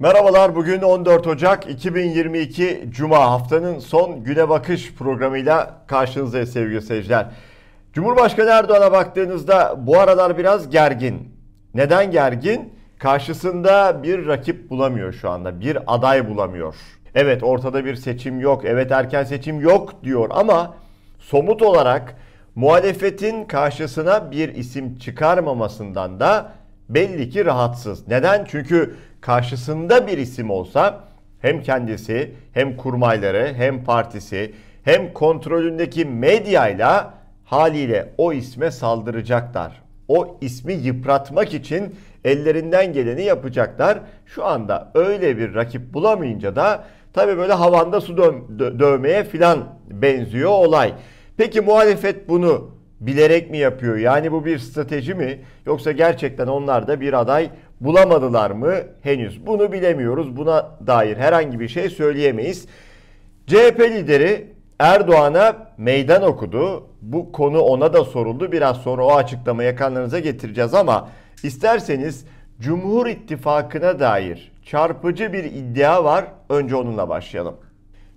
Merhabalar bugün 14 Ocak 2022 Cuma haftanın son güne bakış programıyla karşınızdayız sevgili seyirciler. Cumhurbaşkanı Erdoğan'a baktığınızda bu aralar biraz gergin. Neden gergin? Karşısında bir rakip bulamıyor şu anda. Bir aday bulamıyor. Evet ortada bir seçim yok. Evet erken seçim yok diyor ama somut olarak muhalefetin karşısına bir isim çıkarmamasından da belli ki rahatsız. Neden? Çünkü karşısında bir isim olsa hem kendisi hem kurmayları hem partisi hem kontrolündeki medyayla haliyle o isme saldıracaklar. O ismi yıpratmak için ellerinden geleni yapacaklar. Şu anda öyle bir rakip bulamayınca da tabii böyle havanda su dö- dövmeye filan benziyor olay. Peki muhalefet bunu bilerek mi yapıyor? Yani bu bir strateji mi? Yoksa gerçekten onlar da bir aday bulamadılar mı? Henüz bunu bilemiyoruz. Buna dair herhangi bir şey söyleyemeyiz. CHP lideri Erdoğan'a meydan okudu. Bu konu ona da soruldu. Biraz sonra o açıklamayı ekranlarınıza getireceğiz ama isterseniz Cumhur İttifakı'na dair çarpıcı bir iddia var. Önce onunla başlayalım.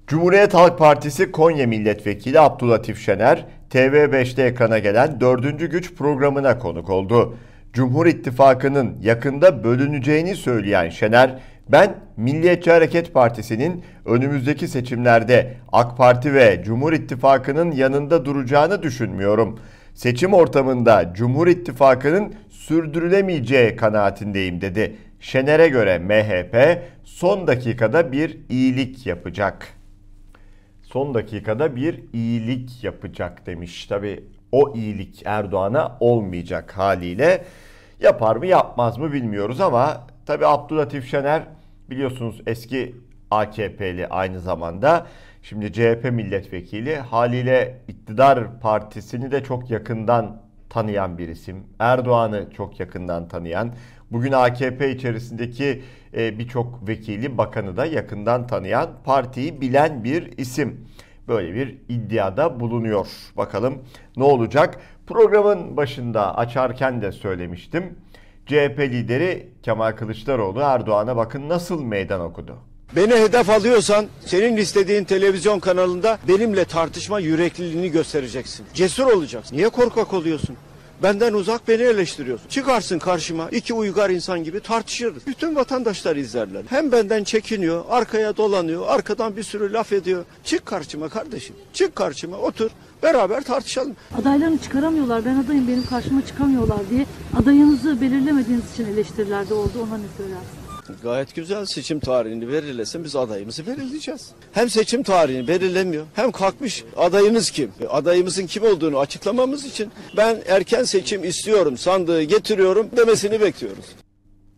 Cumhuriyet Halk Partisi Konya Milletvekili Abdülatif Şener, TV5'te ekrana gelen 4. Güç programına konuk oldu. Cumhur İttifakı'nın yakında bölüneceğini söyleyen Şener, ben Milliyetçi Hareket Partisi'nin önümüzdeki seçimlerde AK Parti ve Cumhur İttifakı'nın yanında duracağını düşünmüyorum. Seçim ortamında Cumhur İttifakı'nın sürdürülemeyeceği kanaatindeyim dedi. Şener'e göre MHP son dakikada bir iyilik yapacak. Son dakikada bir iyilik yapacak demiş. Tabi o iyilik Erdoğan'a olmayacak haliyle. Yapar mı yapmaz mı bilmiyoruz ama tabi Abdülatif Şener biliyorsunuz eski AKP'li aynı zamanda. Şimdi CHP milletvekili haliyle iktidar partisini de çok yakından tanıyan bir isim. Erdoğan'ı çok yakından tanıyan, bugün AKP içerisindeki e, birçok vekili, bakanı da yakından tanıyan, partiyi bilen bir isim. Böyle bir iddiada bulunuyor. Bakalım ne olacak? Programın başında açarken de söylemiştim. CHP lideri Kemal Kılıçdaroğlu Erdoğan'a bakın nasıl meydan okudu. Beni hedef alıyorsan senin istediğin televizyon kanalında benimle tartışma yürekliliğini göstereceksin. Cesur olacaksın. Niye korkak oluyorsun? Benden uzak beni eleştiriyorsun. Çıkarsın karşıma iki uygar insan gibi tartışırız. Bütün vatandaşlar izlerler. Hem benden çekiniyor, arkaya dolanıyor, arkadan bir sürü laf ediyor. Çık karşıma kardeşim. Çık karşıma otur. Beraber tartışalım. Adaylarını çıkaramıyorlar. Ben adayım benim karşıma çıkamıyorlar diye adayınızı belirlemediğiniz için eleştirilerde oldu. Ona ne söylersiniz? Gayet güzel seçim tarihini belirlesin biz adayımızı belirleyeceğiz. Hem seçim tarihini belirlemiyor hem kalkmış adayınız kim? E, adayımızın kim olduğunu açıklamamız için ben erken seçim istiyorum sandığı getiriyorum demesini bekliyoruz.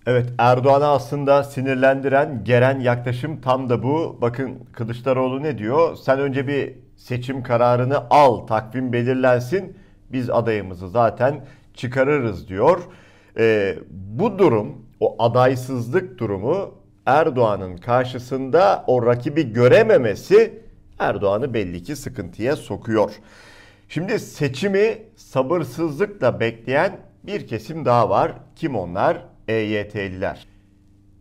Evet Erdoğan'ı aslında sinirlendiren, geren yaklaşım tam da bu. Bakın Kılıçdaroğlu ne diyor? Sen önce bir seçim kararını al, takvim belirlensin. Biz adayımızı zaten çıkarırız diyor. Ee, bu durum o adaysızlık durumu Erdoğan'ın karşısında o rakibi görememesi Erdoğan'ı belli ki sıkıntıya sokuyor. Şimdi seçimi sabırsızlıkla bekleyen bir kesim daha var. Kim onlar? EYT'liler.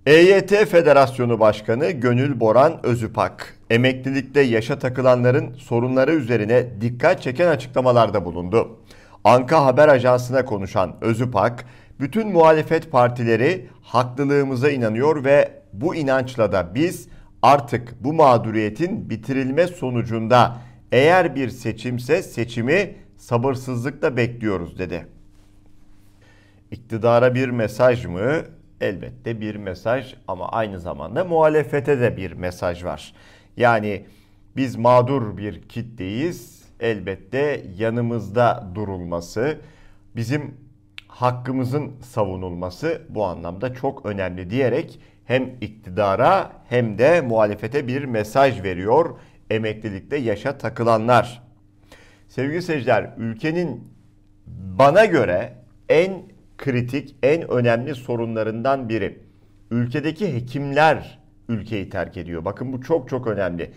EYT Federasyonu Başkanı Gönül Boran Özüpak, emeklilikte yaşa takılanların sorunları üzerine dikkat çeken açıklamalarda bulundu. Anka Haber Ajansı'na konuşan Özüpak, bütün muhalefet partileri haklılığımıza inanıyor ve bu inançla da biz artık bu mağduriyetin bitirilme sonucunda eğer bir seçimse seçimi sabırsızlıkla bekliyoruz dedi. İktidara bir mesaj mı? Elbette bir mesaj ama aynı zamanda muhalefete de bir mesaj var. Yani biz mağdur bir kitleyiz. Elbette yanımızda durulması, bizim hakkımızın savunulması bu anlamda çok önemli diyerek hem iktidara hem de muhalefete bir mesaj veriyor emeklilikte yaşa takılanlar. Sevgili seyirciler, ülkenin bana göre en kritik, en önemli sorunlarından biri. Ülkedeki hekimler ülkeyi terk ediyor. Bakın bu çok çok önemli.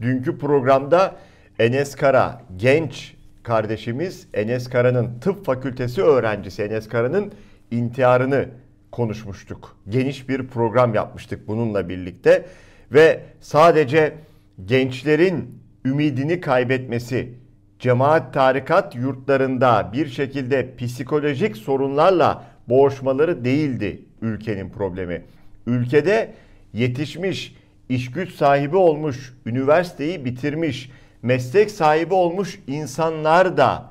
Dünkü programda Enes Kara genç kardeşimiz Enes Kara'nın tıp fakültesi öğrencisi Enes Kara'nın intiharını konuşmuştuk. Geniş bir program yapmıştık bununla birlikte ve sadece gençlerin ümidini kaybetmesi, cemaat tarikat yurtlarında bir şekilde psikolojik sorunlarla boğuşmaları değildi ülkenin problemi. Ülkede yetişmiş, iş güç sahibi olmuş, üniversiteyi bitirmiş, meslek sahibi olmuş insanlar da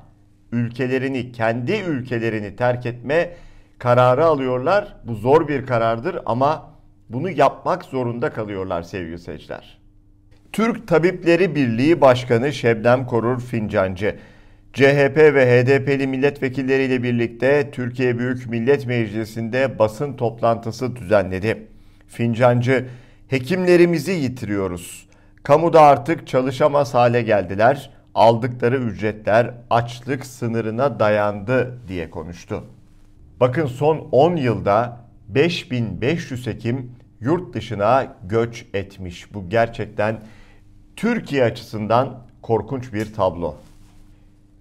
ülkelerini, kendi ülkelerini terk etme kararı alıyorlar. Bu zor bir karardır ama bunu yapmak zorunda kalıyorlar sevgili seyirciler. Türk Tabipleri Birliği Başkanı Şebnem Korur Fincancı, CHP ve HDP'li milletvekilleriyle birlikte Türkiye Büyük Millet Meclisi'nde basın toplantısı düzenledi. Fincancı, hekimlerimizi yitiriyoruz. Kamuda artık çalışamaz hale geldiler. Aldıkları ücretler açlık sınırına dayandı diye konuştu. Bakın son 10 yılda 5500 hekim yurt dışına göç etmiş. Bu gerçekten Türkiye açısından korkunç bir tablo.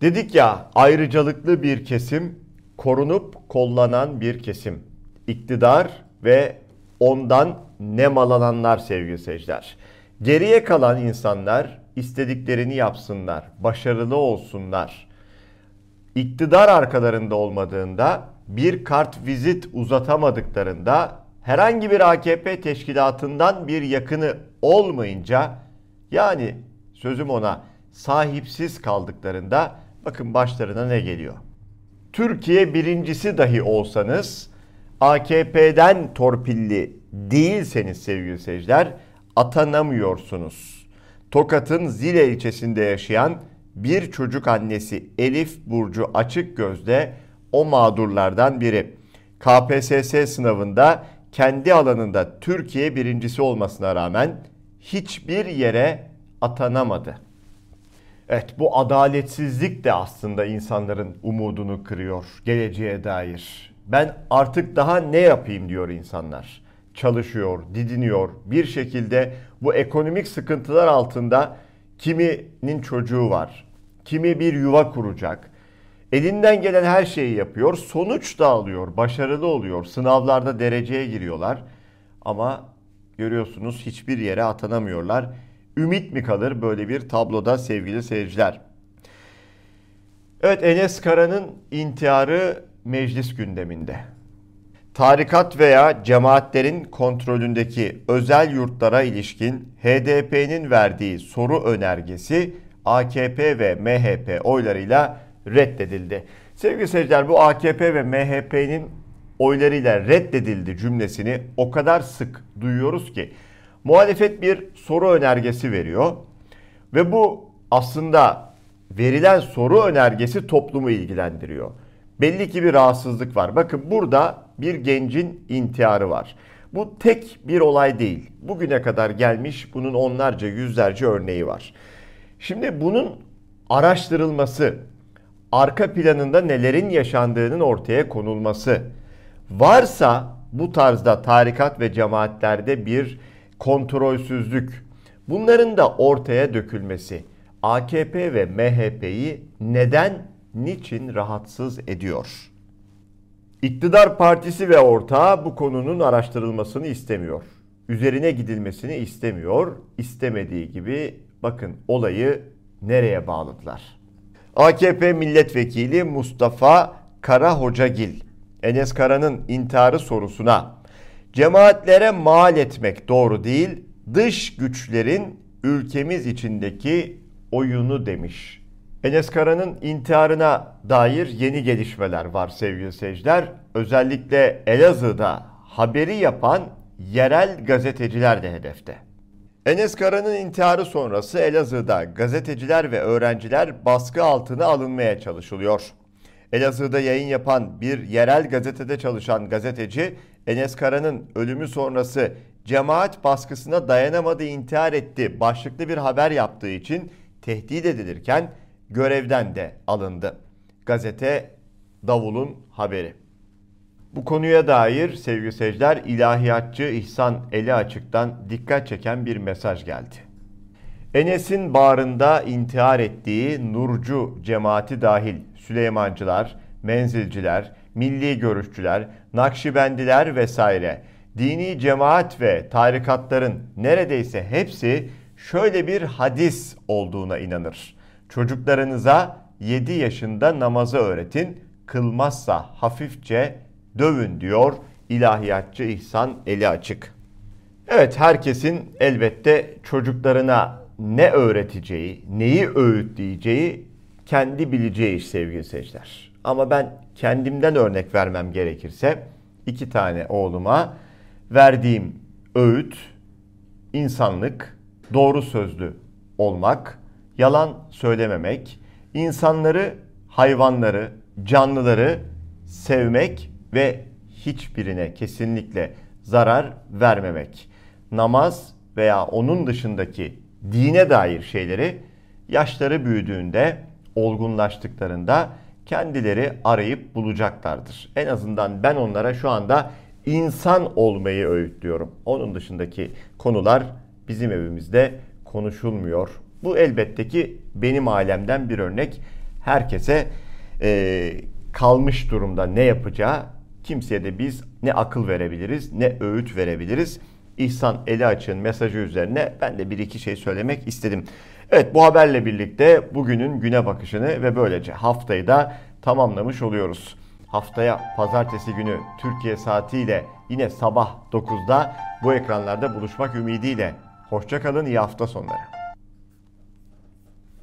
Dedik ya ayrıcalıklı bir kesim, korunup kollanan bir kesim. İktidar ve ondan nemalananlar sevgili seyirciler. Geriye kalan insanlar istediklerini yapsınlar, başarılı olsunlar. İktidar arkalarında olmadığında, bir kart vizit uzatamadıklarında, herhangi bir AKP teşkilatından bir yakını olmayınca yani sözüm ona sahipsiz kaldıklarında bakın başlarına ne geliyor. Türkiye birincisi dahi olsanız AKP'den torpilli değilseniz sevgili seyirciler atanamıyorsunuz. Tokat'ın Zile ilçesinde yaşayan bir çocuk annesi Elif Burcu Açık Gözde o mağdurlardan biri. KPSS sınavında kendi alanında Türkiye birincisi olmasına rağmen hiçbir yere atanamadı. Evet bu adaletsizlik de aslında insanların umudunu kırıyor geleceğe dair. Ben artık daha ne yapayım diyor insanlar. Çalışıyor, didiniyor. Bir şekilde bu ekonomik sıkıntılar altında kiminin çocuğu var. Kimi bir yuva kuracak. Elinden gelen her şeyi yapıyor. Sonuç da alıyor. Başarılı oluyor. Sınavlarda dereceye giriyorlar. Ama görüyorsunuz hiçbir yere atanamıyorlar. Ümit mi kalır böyle bir tabloda sevgili seyirciler? Evet Enes Kara'nın intiharı meclis gündeminde. Tarikat veya cemaatlerin kontrolündeki özel yurtlara ilişkin HDP'nin verdiği soru önergesi AKP ve MHP oylarıyla reddedildi. Sevgili seyirciler bu AKP ve MHP'nin oylarıyla reddedildi cümlesini o kadar sık duyuyoruz ki muhalefet bir soru önergesi veriyor ve bu aslında verilen soru önergesi toplumu ilgilendiriyor. Belli ki bir rahatsızlık var. Bakın burada bir gencin intiharı var. Bu tek bir olay değil. Bugüne kadar gelmiş bunun onlarca yüzlerce örneği var. Şimdi bunun araştırılması, arka planında nelerin yaşandığının ortaya konulması, varsa bu tarzda tarikat ve cemaatlerde bir kontrolsüzlük, bunların da ortaya dökülmesi AKP ve MHP'yi neden, niçin rahatsız ediyor? İktidar partisi ve ortağı bu konunun araştırılmasını istemiyor. Üzerine gidilmesini istemiyor. İstemediği gibi bakın olayı nereye bağladılar? AKP milletvekili Mustafa Kara Hocagil, Enes Kara'nın intiharı sorusuna cemaatlere mal etmek doğru değil, dış güçlerin ülkemiz içindeki oyunu demiş. Enes Kara'nın intiharına dair yeni gelişmeler var sevgili seyirciler. Özellikle Elazığ'da haberi yapan yerel gazeteciler de hedefte. Enes Kara'nın intiharı sonrası Elazığ'da gazeteciler ve öğrenciler baskı altına alınmaya çalışılıyor. Elazığ'da yayın yapan bir yerel gazetede çalışan gazeteci Enes Kara'nın ölümü sonrası cemaat baskısına dayanamadı intihar etti başlıklı bir haber yaptığı için tehdit edilirken görevden de alındı. Gazete Davul'un haberi. Bu konuya dair sevgili seyirciler ilahiyatçı İhsan Eli Açık'tan dikkat çeken bir mesaj geldi. Enes'in bağrında intihar ettiği Nurcu cemaati dahil Süleymancılar, menzilciler, milli görüşçüler, nakşibendiler vesaire dini cemaat ve tarikatların neredeyse hepsi şöyle bir hadis olduğuna inanır. Çocuklarınıza 7 yaşında namazı öğretin, kılmazsa hafifçe dövün diyor ilahiyatçı İhsan Eli Açık. Evet herkesin elbette çocuklarına ne öğreteceği, neyi öğütleyeceği kendi bileceği iş sevgili seyirciler. Ama ben kendimden örnek vermem gerekirse iki tane oğluma verdiğim öğüt insanlık, doğru sözlü olmak, yalan söylememek, insanları, hayvanları, canlıları sevmek ve hiçbirine kesinlikle zarar vermemek. Namaz veya onun dışındaki dine dair şeyleri yaşları büyüdüğünde, olgunlaştıklarında kendileri arayıp bulacaklardır. En azından ben onlara şu anda insan olmayı öğütlüyorum. Onun dışındaki konular bizim evimizde konuşulmuyor. Bu elbette ki benim alemden bir örnek. Herkese e, kalmış durumda ne yapacağı kimseye de biz ne akıl verebiliriz ne öğüt verebiliriz. İhsan Eli Açık'ın mesajı üzerine ben de bir iki şey söylemek istedim. Evet bu haberle birlikte bugünün güne bakışını ve böylece haftayı da tamamlamış oluyoruz. Haftaya pazartesi günü Türkiye saatiyle yine sabah 9'da bu ekranlarda buluşmak ümidiyle. Hoşçakalın iyi hafta sonları.